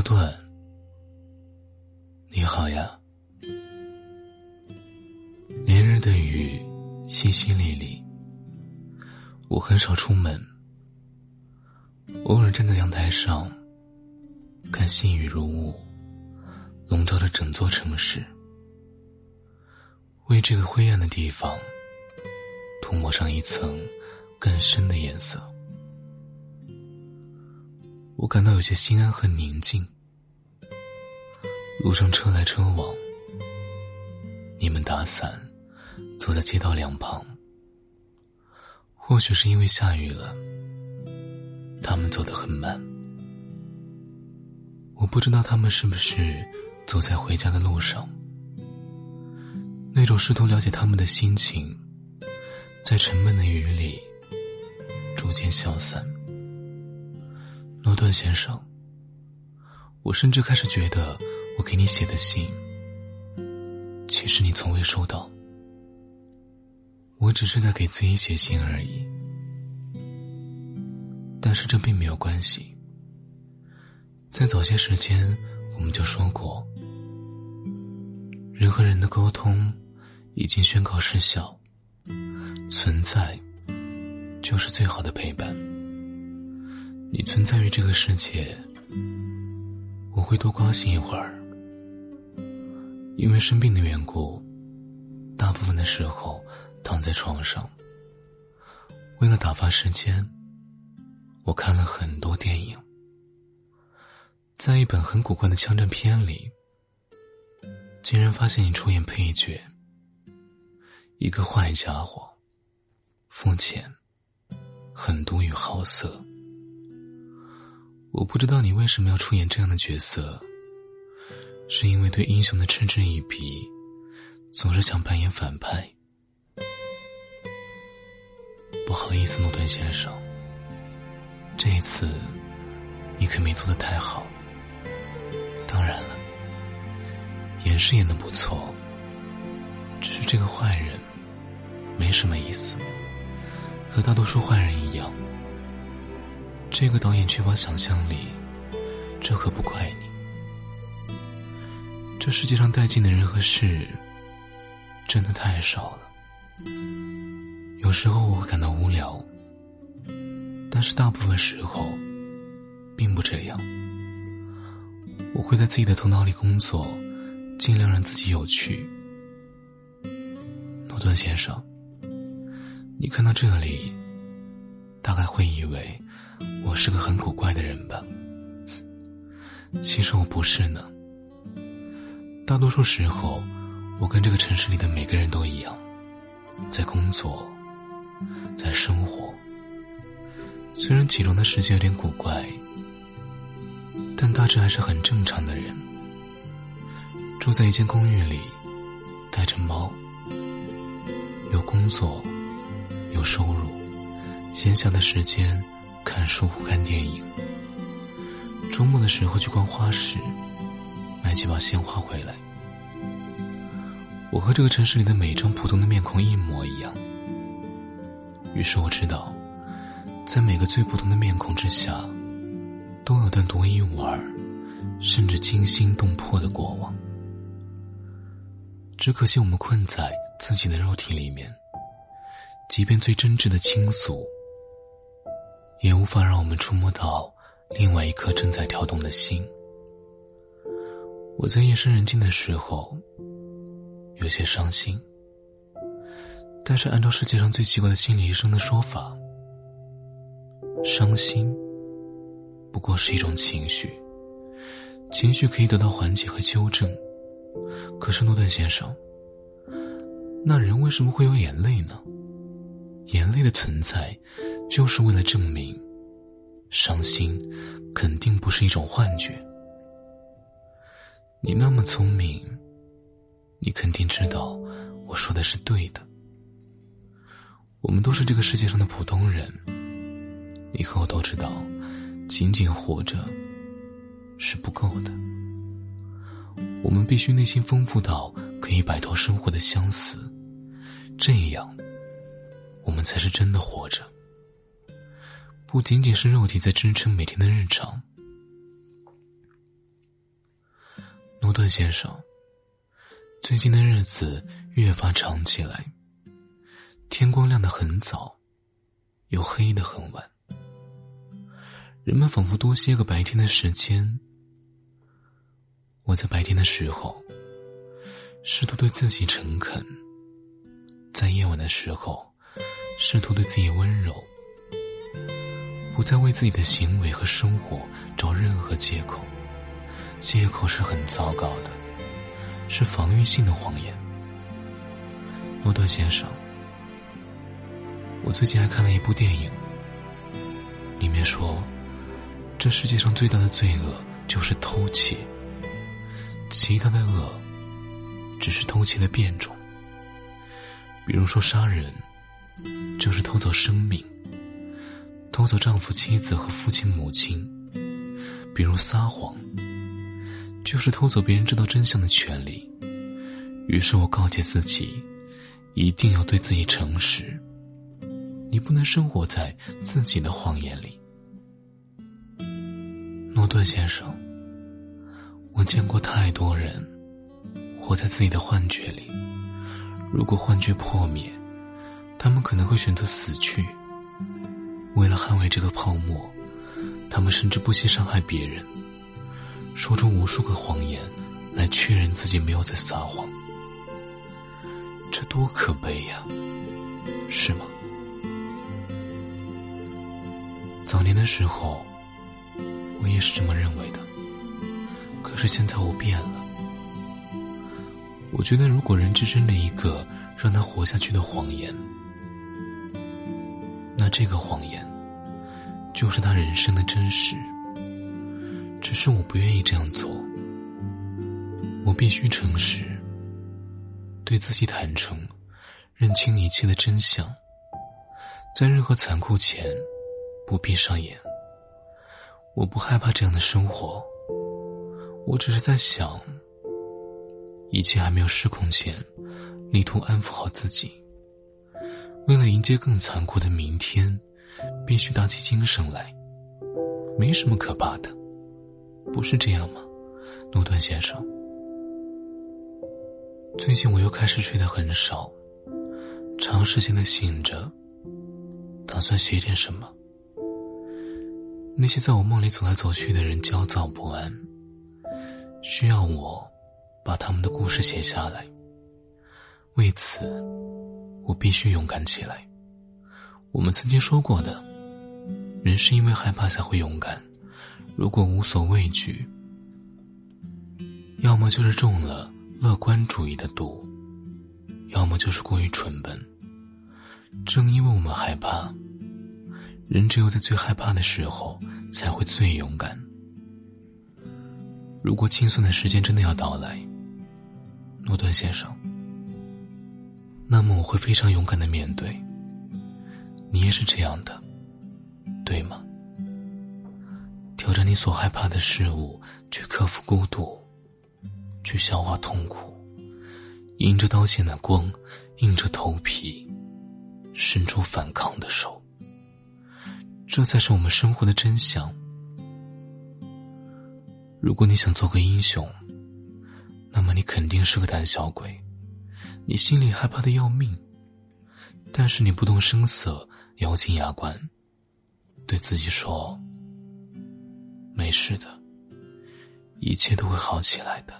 诺顿，你好呀。连日的雨淅淅沥沥，我很少出门，偶尔站在阳台上，看细雨如雾，笼罩着整座城市，为这个灰暗的地方涂抹上一层更深的颜色。我感到有些心安和宁静。路上车来车往，你们打伞，走在街道两旁。或许是因为下雨了，他们走得很慢。我不知道他们是不是走在回家的路上。那种试图了解他们的心情，在沉闷的雨里逐渐消散。诺顿先生，我甚至开始觉得，我给你写的信，其实你从未收到。我只是在给自己写信而已。但是这并没有关系。在早些时间，我们就说过，人和人的沟通已经宣告失效，存在就是最好的陪伴。你存在于这个世界，我会多高兴一会儿。因为生病的缘故，大部分的时候躺在床上。为了打发时间，我看了很多电影。在一本很古怪的枪战片里，竟然发现你出演配角。一个坏家伙，肤浅、狠毒与好色。我不知道你为什么要出演这样的角色，是因为对英雄的嗤之以鼻，总是想扮演反派。不好意思，诺顿先生，这一次你可没做的太好。当然了，演是演的不错，只是这个坏人没什么意思，和大多数坏人一样。这个导演缺乏想象力，这可不怪你。这世界上带劲的人和事，真的太少了。有时候我会感到无聊，但是大部分时候，并不这样。我会在自己的头脑里工作，尽量让自己有趣。诺顿先生，你看到这里，大概会以为。我是个很古怪的人吧？其实我不是呢。大多数时候，我跟这个城市里的每个人都一样，在工作，在生活。虽然其中的世界有点古怪，但大致还是很正常的人。住在一间公寓里，带着猫，有工作，有收入，闲暇的时间。看书、看电影，周末的时候去逛花市，买几包鲜花回来。我和这个城市里的每张普通的面孔一模一样。于是我知道，在每个最普通的面孔之下，都有段独一无二，甚至惊心动魄的过往。只可惜我们困在自己的肉体里面，即便最真挚的倾诉。也无法让我们触摸到另外一颗正在跳动的心。我在夜深人静的时候，有些伤心。但是按照世界上最奇怪的心理医生的说法，伤心不过是一种情绪，情绪可以得到缓解和纠正。可是诺顿先生，那人为什么会有眼泪呢？眼泪的存在。就是为了证明，伤心肯定不是一种幻觉。你那么聪明，你肯定知道我说的是对的。我们都是这个世界上的普通人，你和我都知道，仅仅活着是不够的。我们必须内心丰富到可以摆脱生活的相似，这样，我们才是真的活着。不仅仅是肉体在支撑每天的日常，诺顿先生，最近的日子越发长起来，天光亮得很早，又黑得很晚。人们仿佛多些个白天的时间。我在白天的时候，试图对自己诚恳；在夜晚的时候，试图对自己温柔。不再为自己的行为和生活找任何借口，借口是很糟糕的，是防御性的谎言。诺顿先生，我最近还看了一部电影，里面说，这世界上最大的罪恶就是偷窃，其他的恶只是偷窃的变种。比如说杀人，就是偷走生命。偷走丈夫、妻子和父亲、母亲，比如撒谎，就是偷走别人知道真相的权利。于是我告诫自己，一定要对自己诚实。你不能生活在自己的谎言里。诺顿先生，我见过太多人活在自己的幻觉里。如果幻觉破灭，他们可能会选择死去。为了捍卫这个泡沫，他们甚至不惜伤害别人，说出无数个谎言，来确认自己没有在撒谎。这多可悲呀，是吗？早年的时候，我也是这么认为的。可是现在我变了。我觉得，如果人只真了一个让他活下去的谎言。那这个谎言，就是他人生的真实。只是我不愿意这样做。我必须诚实，对自己坦诚，认清一切的真相。在任何残酷前，不闭上眼。我不害怕这样的生活。我只是在想，一切还没有失控前，力图安抚好自己。为了迎接更残酷的明天，必须打起精神来。没什么可怕的，不是这样吗，诺顿先生？最近我又开始睡得很少，长时间的醒着，打算写点什么。那些在我梦里走来走去的人焦躁不安，需要我把他们的故事写下来。为此。我必须勇敢起来。我们曾经说过的，人是因为害怕才会勇敢。如果无所畏惧，要么就是中了乐观主义的毒，要么就是过于蠢笨。正因为我们害怕，人只有在最害怕的时候才会最勇敢。如果轻松的时间真的要到来，诺顿先生。那么我会非常勇敢的面对。你也是这样的，对吗？挑战你所害怕的事物，去克服孤独，去消化痛苦，迎着刀剑的光，硬着头皮，伸出反抗的手。这才是我们生活的真相。如果你想做个英雄，那么你肯定是个胆小鬼。你心里害怕的要命，但是你不动声色，咬紧牙关，对自己说：“没事的，一切都会好起来的。”